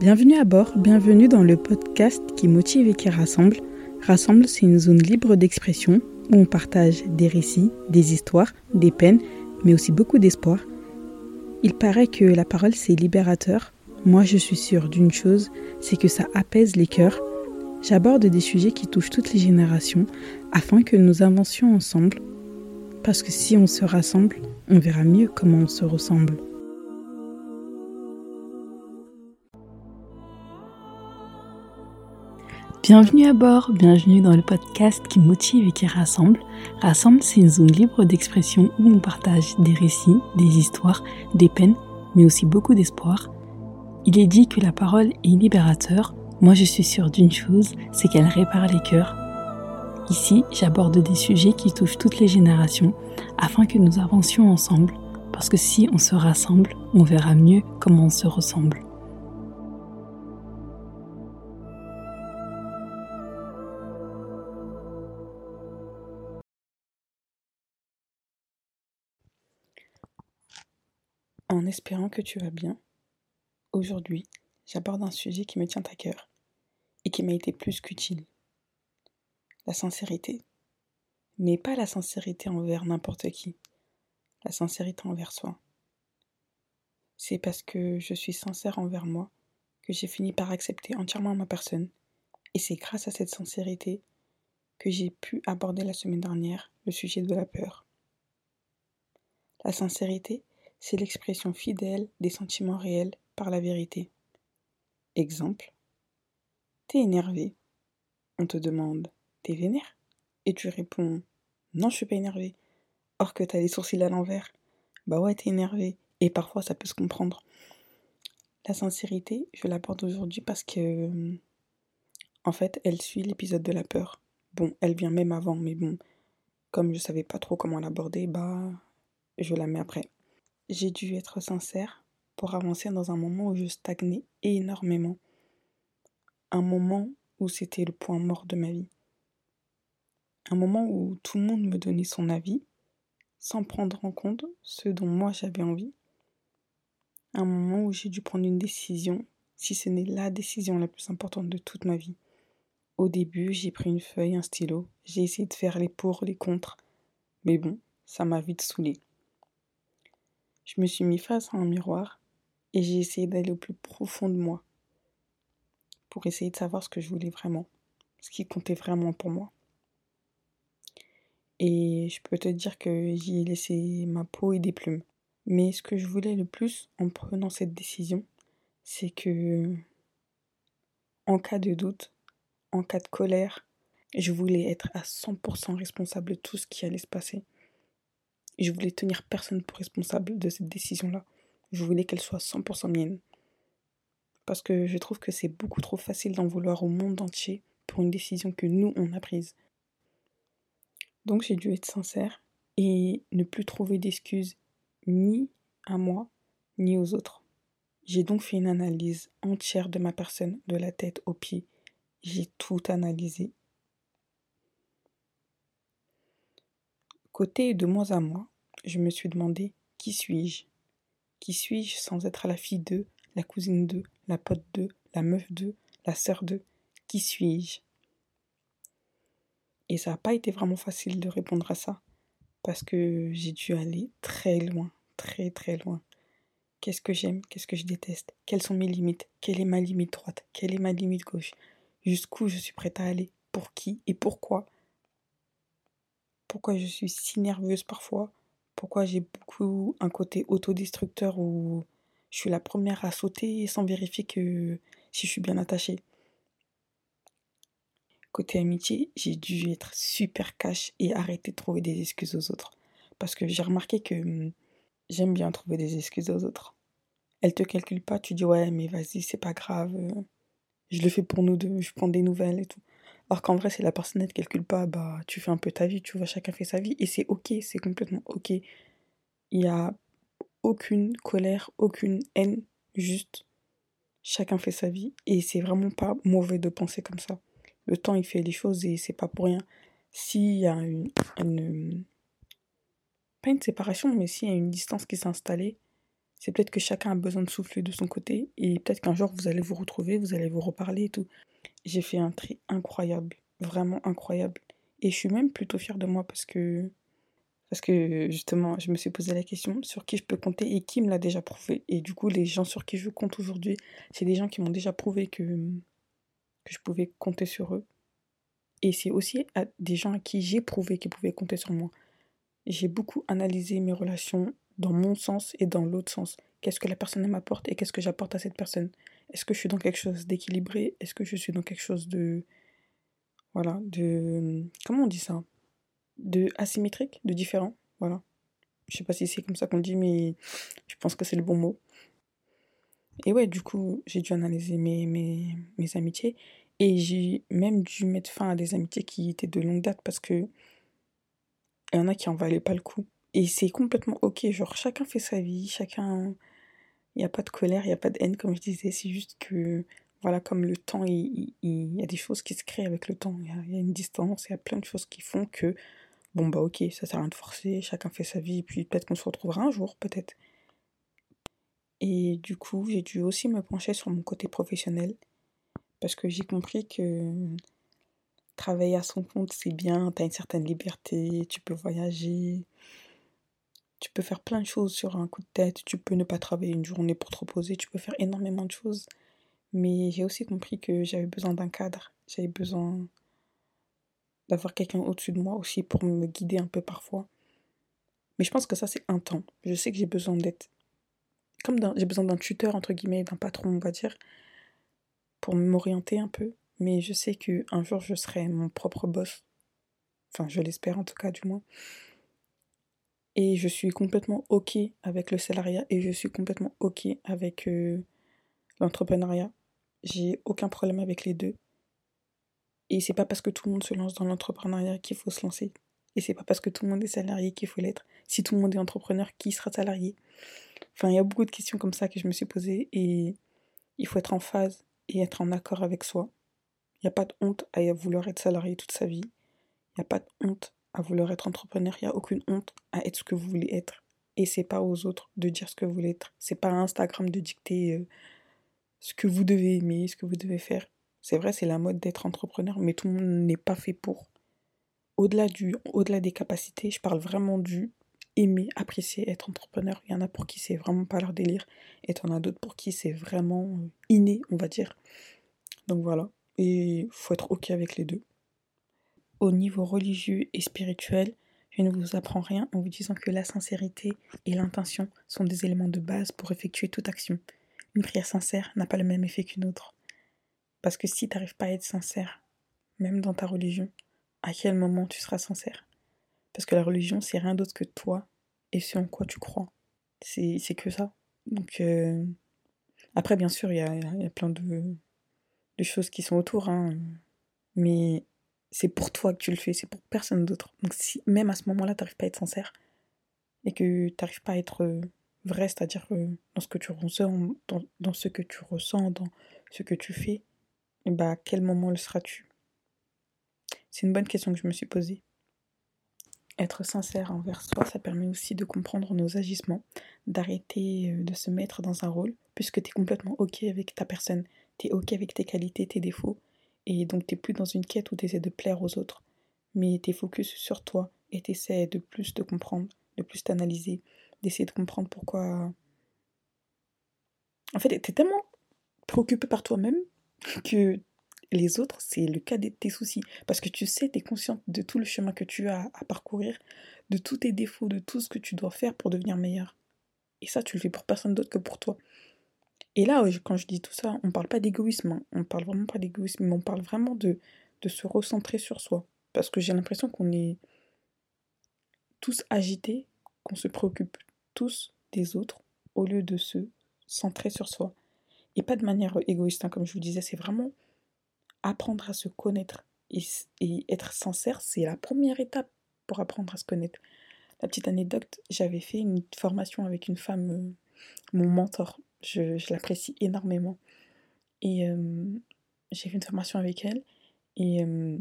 Bienvenue à bord, bienvenue dans le podcast qui motive et qui rassemble. Rassemble, c'est une zone libre d'expression où on partage des récits, des histoires, des peines, mais aussi beaucoup d'espoir. Il paraît que la parole c'est libérateur. Moi je suis sûre d'une chose, c'est que ça apaise les cœurs. J'aborde des sujets qui touchent toutes les générations afin que nous avancions ensemble. Parce que si on se rassemble, on verra mieux comment on se ressemble. Bienvenue à bord, bienvenue dans le podcast qui motive et qui rassemble. Rassemble, c'est une zone libre d'expression où on partage des récits, des histoires, des peines, mais aussi beaucoup d'espoir. Il est dit que la parole est libérateur. Moi, je suis sûre d'une chose, c'est qu'elle répare les cœurs. Ici, j'aborde des sujets qui touchent toutes les générations afin que nous avancions ensemble, parce que si on se rassemble, on verra mieux comment on se ressemble. En espérant que tu vas bien, aujourd'hui, j'aborde un sujet qui me tient à cœur et qui m'a été plus qu'utile. La sincérité. Mais pas la sincérité envers n'importe qui, la sincérité envers soi. C'est parce que je suis sincère envers moi que j'ai fini par accepter entièrement ma personne. Et c'est grâce à cette sincérité que j'ai pu aborder la semaine dernière le sujet de la peur. La sincérité, c'est l'expression fidèle des sentiments réels par la vérité. Exemple. T'es énervé. On te demande T'es vénère? Et tu réponds Non, je suis pas énervé. Or que t'as les sourcils à l'envers. Bah ouais, t'es énervé. Et parfois, ça peut se comprendre. La sincérité, je l'apporte aujourd'hui parce que. En fait, elle suit l'épisode de la peur. Bon, elle vient même avant, mais bon, comme je savais pas trop comment l'aborder, bah, je la mets après. J'ai dû être sincère pour avancer dans un moment où je stagnais énormément. Un moment où c'était le point mort de ma vie. Un moment où tout le monde me donnait son avis sans prendre en compte ce dont moi j'avais envie. Un moment où j'ai dû prendre une décision, si ce n'est la décision la plus importante de toute ma vie. Au début, j'ai pris une feuille, un stylo, j'ai essayé de faire les pour, les contre, mais bon, ça m'a vite saoulé. Je me suis mis face à un miroir et j'ai essayé d'aller au plus profond de moi pour essayer de savoir ce que je voulais vraiment, ce qui comptait vraiment pour moi. Et je peux te dire que j'y ai laissé ma peau et des plumes. Mais ce que je voulais le plus en prenant cette décision, c'est que en cas de doute, en cas de colère, je voulais être à 100% responsable de tout ce qui allait se passer. Je voulais tenir personne pour responsable de cette décision-là. Je voulais qu'elle soit 100% mienne. Parce que je trouve que c'est beaucoup trop facile d'en vouloir au monde entier pour une décision que nous, on a prise. Donc j'ai dû être sincère et ne plus trouver d'excuses ni à moi, ni aux autres. J'ai donc fait une analyse entière de ma personne, de la tête aux pieds. J'ai tout analysé. Côté de moi à moi, je me suis demandé qui suis-je? Qui suis-je sans être la fille d'eux, la cousine d'eux, la pote d'eux, la meuf d'eux, la sœur d'eux Qui suis-je? Et ça n'a pas été vraiment facile de répondre à ça, parce que j'ai dû aller très loin, très très loin. Qu'est-ce que j'aime? Qu'est-ce que je déteste? Quelles sont mes limites? Quelle est ma limite droite? Quelle est ma limite gauche? Jusqu'où je suis prête à aller? Pour qui et pourquoi? Pourquoi je suis si nerveuse parfois pourquoi j'ai beaucoup un côté autodestructeur où je suis la première à sauter sans vérifier que si je suis bien attachée. Côté amitié, j'ai dû être super cash et arrêter de trouver des excuses aux autres. Parce que j'ai remarqué que hum, j'aime bien trouver des excuses aux autres. Elle te calcule pas, tu dis ouais mais vas-y c'est pas grave, euh, je le fais pour nous deux, je prends des nouvelles et tout. Alors qu'en vrai, si la personne ne te calcule pas, bah, tu fais un peu ta vie, tu vois, chacun fait sa vie, et c'est ok, c'est complètement ok. Il n'y a aucune colère, aucune haine, juste chacun fait sa vie, et c'est vraiment pas mauvais de penser comme ça. Le temps, il fait les choses, et c'est pas pour rien. S'il y a une, une, Pas une séparation, mais s'il y a une distance qui s'est installée, C'est peut-être que chacun a besoin de souffler de son côté et peut-être qu'un jour vous allez vous retrouver, vous allez vous reparler et tout. J'ai fait un tri incroyable, vraiment incroyable. Et je suis même plutôt fière de moi parce que parce que justement, je me suis posé la question sur qui je peux compter et qui me l'a déjà prouvé. Et du coup, les gens sur qui je compte aujourd'hui, c'est des gens qui m'ont déjà prouvé que, que je pouvais compter sur eux. Et c'est aussi des gens à qui j'ai prouvé qu'ils pouvaient compter sur moi. J'ai beaucoup analysé mes relations dans mon sens et dans l'autre sens. Qu'est-ce que la personne m'apporte et qu'est-ce que j'apporte à cette personne? Est-ce que je suis dans quelque chose d'équilibré? Est-ce que je suis dans quelque chose de... Voilà, de... Comment on dit ça? De asymétrique, de différent. Voilà. Je sais pas si c'est comme ça qu'on dit, mais je pense que c'est le bon mot. Et ouais, du coup, j'ai dû analyser mes, mes, mes amitiés. Et j'ai même dû mettre fin à des amitiés qui étaient de longue date parce que il y en a qui en valaient pas le coup. Et c'est complètement ok, genre chacun fait sa vie, chacun. Il n'y a pas de colère, il n'y a pas de haine, comme je disais, c'est juste que, voilà, comme le temps, il, y a des choses qui se créent avec le temps, il y, a, il y a une distance, il y a plein de choses qui font que bon bah ok, ça sert à rien de forcer, chacun fait sa vie, puis peut-être qu'on se retrouvera un jour, peut-être. Et du coup, j'ai dû aussi me pencher sur mon côté professionnel, parce que j'ai compris que travailler à son compte, c'est bien, tu as une certaine liberté, tu peux voyager, tu peux faire plein de choses sur un coup de tête, tu peux ne pas travailler une journée pour te reposer, tu peux faire énormément de choses. Mais j'ai aussi compris que j'avais besoin d'un cadre, j'avais besoin d'avoir quelqu'un au-dessus de moi aussi pour me guider un peu parfois. Mais je pense que ça, c'est un temps. Je sais que j'ai besoin d'être. Comme j'ai besoin d'un tuteur, entre guillemets, d'un patron, on va dire, pour m'orienter un peu. Mais je sais qu'un jour, je serai mon propre boss. Enfin, je l'espère en tout cas, du moins. Et je suis complètement OK avec le salariat et je suis complètement OK avec euh, l'entrepreneuriat. J'ai aucun problème avec les deux. Et c'est pas parce que tout le monde se lance dans l'entrepreneuriat qu'il faut se lancer. Et c'est pas parce que tout le monde est salarié qu'il faut l'être. Si tout le monde est entrepreneur, qui sera salarié? Enfin, il y a beaucoup de questions comme ça que je me suis posées et il faut être en phase et être en accord avec soi. Il n'y a pas de honte à vouloir être salarié toute sa vie. Il n'y a pas de honte à vouloir être entrepreneur. Il n'y a aucune honte à être ce que vous voulez être. Et c'est pas aux autres de dire ce que vous voulez être. C'est pas à Instagram de dicter euh, ce que vous devez aimer, ce que vous devez faire. C'est vrai, c'est la mode d'être entrepreneur, mais tout le monde n'est pas fait pour. Au-delà du, au-delà des capacités, je parle vraiment du aimer, apprécier être entrepreneur. Il y en a pour qui c'est vraiment pas leur délire, et en as d'autres pour qui c'est vraiment euh, inné, on va dire. Donc voilà, et faut être ok avec les deux. Au niveau religieux et spirituel, je ne vous apprends rien en vous disant que la sincérité et l'intention sont des éléments de base pour effectuer toute action. Une prière sincère n'a pas le même effet qu'une autre. Parce que si tu n'arrives pas à être sincère, même dans ta religion, à quel moment tu seras sincère? Parce que la religion, c'est rien d'autre que toi et ce en quoi tu crois. C'est que ça. Donc, euh, après, bien sûr, il y a, plein de, de, choses qui sont autour, hein. mais c'est pour toi que tu le fais, c'est pour personne d'autre. Donc, si même à ce moment-là, tu n'arrives pas à être sincère et que tu n'arrives pas à être euh, vrai, c'est-à-dire euh, dans ce que tu ressens, dans, ce que tu ressens, dans ce que tu fais, bah, à quel moment le seras-tu? C'est une bonne question que je me suis posée. Être sincère envers soi, ça permet aussi de comprendre nos agissements, d'arrêter euh, de se mettre dans un rôle, puisque tu es complètement OK avec ta personne, tu es OK avec tes qualités, tes défauts, et donc tu plus dans une quête où tu essaies de plaire aux autres, mais tu es focus sur toi et tu essaies de plus te comprendre, de plus t'analyser, d'essayer de comprendre pourquoi. En fait, tu es tellement préoccupé par toi-même que les autres, c'est le cas de tes soucis. Parce que tu sais, tu es consciente de tout le chemin que tu as à parcourir, de tous tes défauts, de tout ce que tu dois faire pour devenir meilleur. Et ça, tu le fais pour personne d'autre que pour toi. Et là, quand je dis tout ça, on parle pas d'égoïsme. Hein. On parle vraiment pas d'égoïsme, mais on parle vraiment de, de se recentrer sur soi. Parce que j'ai l'impression qu'on est tous agités, qu'on se préoccupe tous des autres au lieu de se centrer sur soi. Et pas de manière égoïste, hein, comme je vous disais, c'est vraiment apprendre à se connaître. Et, être sincère, c'est la première étape pour apprendre à se connaître. La petite anecdote, j'avais fait une formation avec une femme, euh, mon mentor. Je, l'apprécie énormément. Et euh, j'ai fait une formation avec elle. Et euh,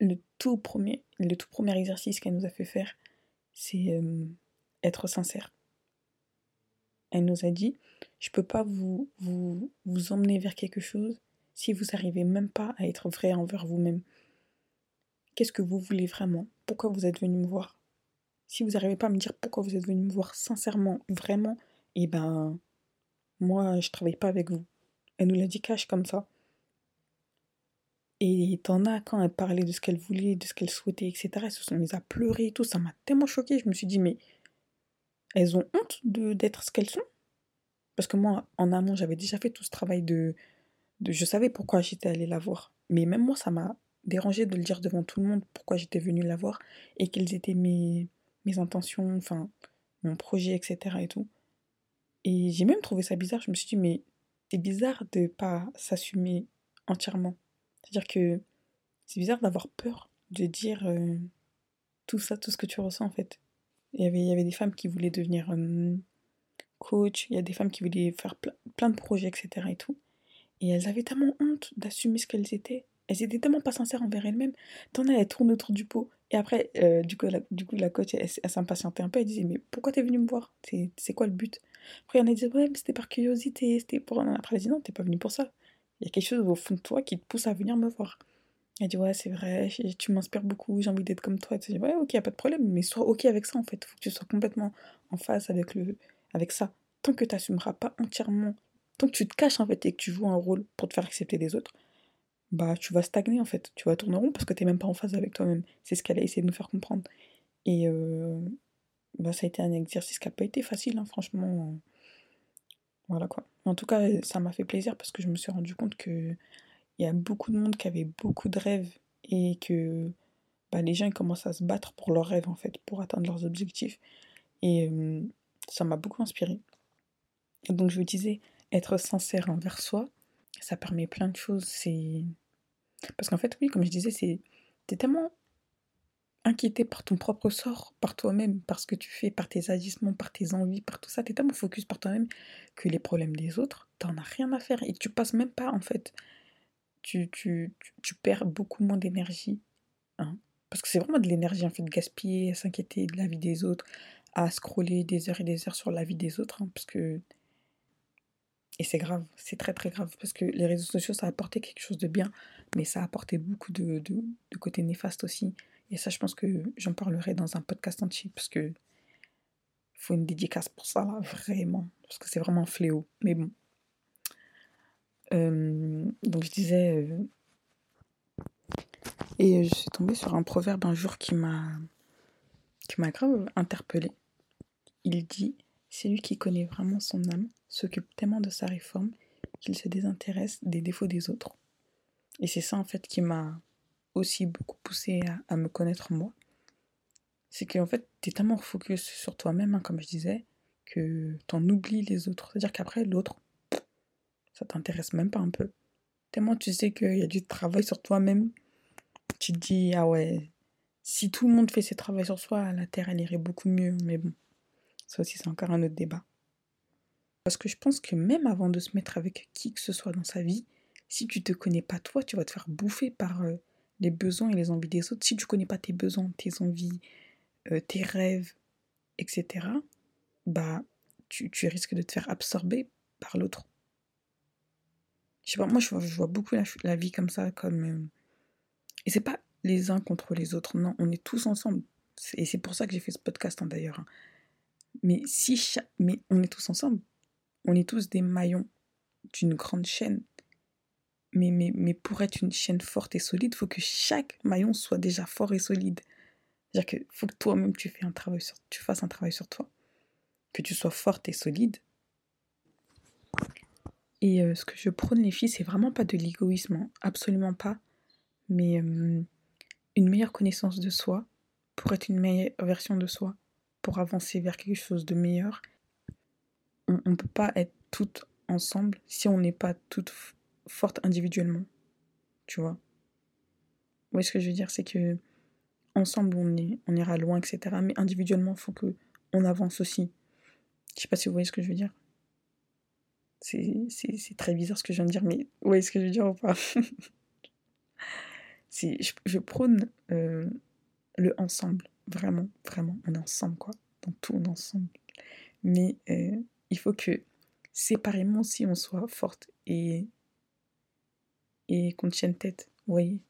le, tout premier, le tout premier exercice qu'elle nous a fait faire, c'est être sincère. Elle nous a dit, je peux pas vous, vous, vous emmener vers quelque chose si vous n'arrivez même pas à être vrai envers vous-même. Qu'est-ce que vous voulez vraiment? Pourquoi vous êtes venu me voir? Si vous n'arrivez pas à me dire pourquoi vous êtes venu me voir sincèrement, vraiment, eh ben, moi, je travaille pas avec vous. Elle nous l'a dit cash comme ça. Et t'en as, quand elle parlait de ce qu'elle voulait, de ce qu'elle souhaitait, etc., elles se sont mises à pleurer et tout. Ça m'a tellement choquée. Je me suis dit, mais elles ont honte d'être ce qu'elles sont? Parce que moi, en amont, j'avais déjà fait tout ce travail de, de. Je savais pourquoi j'étais allée la voir. Mais même moi, ça m'a dérangé de le dire devant tout le monde pourquoi j'étais venue la voir et quelles étaient mes, mes intentions, enfin, mon projet, etc. et tout. Et j'ai même trouvé ça bizarre. Je me suis dit, mais c'est bizarre de pas s'assumer entièrement. C'est-à-dire que c'est bizarre d'avoir peur de dire euh, tout ça, tout ce que tu ressens en fait. Il y avait, y avait des femmes qui voulaient devenir euh, coach, il y a des femmes qui voulaient faire plein, de projets, etc. et tout. Et elles avaient tellement honte d'assumer ce qu'elles étaient. Elles étaient tellement pas sincères envers elles-mêmes. T'en as, elles tournent autour du pot. Et après, euh, du, coup, la, du coup, la coach, elle, s'impatientait un peu. Elle disait, mais pourquoi t'es venue me voir? C'est quoi le but? Après, il y en a qui ouais, mais c'était par curiosité. C'était pour... Après, elle dit, non, t'es pas venue pour ça. Il y a quelque chose au fond de toi qui te pousse à venir me voir. Elle dit ouais c'est vrai, tu m'inspires beaucoup, j'ai envie d'être comme toi. Tu dis ouais ok, y a pas de problème, mais sois ok avec ça en fait. Faut que tu sois complètement en phase avec le, avec ça. Tant que tu pas entièrement, tant que tu te caches en fait et que tu joues un rôle pour te faire accepter des autres, bah tu vas stagner en fait. Tu vas tourner rond parce que tu n'es même pas en phase avec toi-même. C'est ce qu'elle a essayé de nous faire comprendre. Et euh, bah, ça a été un exercice qui n'a pas été facile, hein, franchement. Voilà quoi. En tout cas, ça m'a fait plaisir parce que je me suis rendu compte que il y a beaucoup de monde qui avait beaucoup de rêves et que bah, les gens ils commencent à se battre pour leurs rêves en fait, pour atteindre leurs objectifs. Et euh, ça m'a beaucoup inspiré. donc je vous disais, être sincère envers soi, ça permet plein de choses. C'est parce qu'en fait oui, comme je disais, c'est tellement inquiété par ton propre sort, par toi-même, par ce que tu fais, par tes agissements, par tes envies, par tout ça, t'es tellement focus par toi-même que les problèmes des autres, t'en as rien à faire et tu passes même pas en fait tu, tu, tu, perds beaucoup moins d'énergie. Hein. Parce que c'est vraiment de l'énergie en fait, de gaspiller, à s'inquiéter de la vie des autres, à scroller des heures et des heures sur la vie des autres. Hein, parce que. Et c'est grave, c'est très très grave. Parce que les réseaux sociaux, ça a apporté quelque chose de bien, mais ça a apporté beaucoup de, de, de côté néfaste aussi. Et ça, je pense que j'en parlerai dans un podcast entier. Parce que. Faut une dédicace pour ça, là, vraiment. Parce que c'est vraiment un fléau. Mais bon, euh, donc je disais. Euh, et je suis tombée sur un proverbe un jour qui m'a qui m'a grave interpellée. Il dit Celui qui connaît vraiment son âme s'occupe tellement de sa réforme qu'il se désintéresse des défauts des autres. Et c'est ça en fait qui m'a aussi beaucoup poussé à, me connaître moi. C'est qu'en fait, tu es tellement focus sur toi-même, hein, comme je disais, que tu en oublies les autres. C'est-à-dire qu'après, l'autre, ça t'intéresse même pas un peu. Tellement tu sais qu'il y a du travail sur toi-même, tu te dis, ah ouais, si tout le monde fait ses travaux sur soi, la Terre, elle irait beaucoup mieux. Mais bon, ça aussi, c'est encore un autre débat. Parce que je pense que même avant de se mettre avec qui que ce soit dans sa vie, si tu te connais pas toi, tu vas te faire bouffer par euh, les besoins et les envies des autres. Si tu connais pas tes besoins, tes envies, euh, tes rêves, etc., bah, tu, tu risques de te faire absorber par l'autre. Je sais pas, moi je vois, beaucoup la, vie comme ça, comme. Euh, Et c'est pas les uns contre les autres, non, on est tous ensemble. Et c'est pour ça que j'ai fait ce podcast hein, d'ailleurs. Hein. Mais si mais on est tous ensemble, on est tous des maillons d'une grande chaîne. Mais, mais, mais pour être une chaîne forte et solide, il faut que chaque maillon soit déjà fort et solide. C'est-à-dire qu'il faut que toi-même tu, fasses un travail sur toi. Que tu sois forte et solide et euh, ce que je prône les filles, c'est vraiment pas de l'égoïsme, hein, absolument pas, mais euh, une meilleure connaissance de soi pour être une meilleure version de soi, pour avancer vers quelque chose de meilleur. On ne peut pas être toutes ensemble si on n'est pas toutes fortes individuellement, tu vois. Vous ce que je veux dire, c'est que ensemble on, est, on ira loin, etc. Mais individuellement, il faut que on avance aussi. Je sais pas si vous voyez ce que je veux dire. C'est très bizarre ce que je viens de dire, mais vous voyez ce que je veux dire ou pas? Je, je, prône euh, le ensemble, vraiment, vraiment, on est ensemble, quoi. Dans tout, on est ensemble. Mais euh, il faut que séparément si on soit forte et et qu'on tienne tête. Vous voyez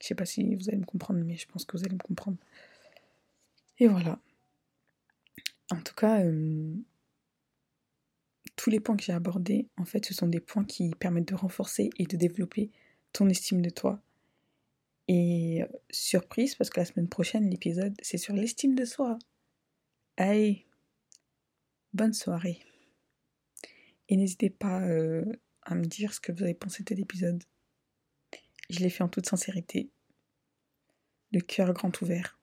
Je sais pas si vous allez me comprendre, mais je pense que vous allez me comprendre. Et voilà. En tout cas, euh, tous les points que j'ai abordés, en fait, ce sont des points qui permettent de renforcer et de développer ton estime de toi. Et euh, surprise, parce que la semaine prochaine, l'épisode, c'est sur l'estime de soi. Allez, bonne soirée. Et n'hésitez pas euh, à me dire ce que vous avez pensé de l'épisode. Je l'ai fait en toute sincérité, le cœur grand ouvert.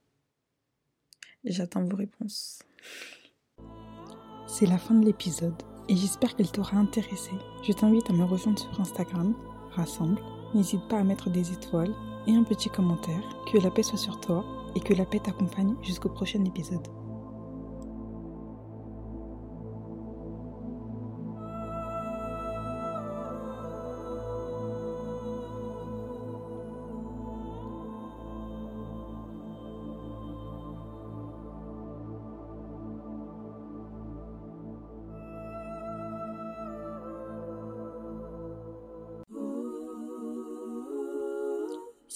J'attends vos réponses. C'est la fin de l'épisode et j'espère qu'elle t'aura intéressé. Je t'invite à me rejoindre sur Instagram, rassemble. N'hésite pas à mettre des étoiles et un petit commentaire. Que la paix soit sur toi et que la paix t'accompagne jusqu'au prochain épisode.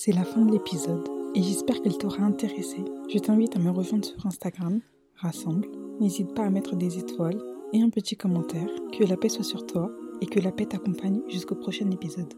C'est la fin de l'épisode et j'espère qu'elle t'aura intéressé. Je t'invite à me rejoindre sur Instagram, rassemble. N'hésite pas à mettre des étoiles et un petit commentaire. Que la paix soit sur toi et que la paix t'accompagne jusqu'au prochain épisode.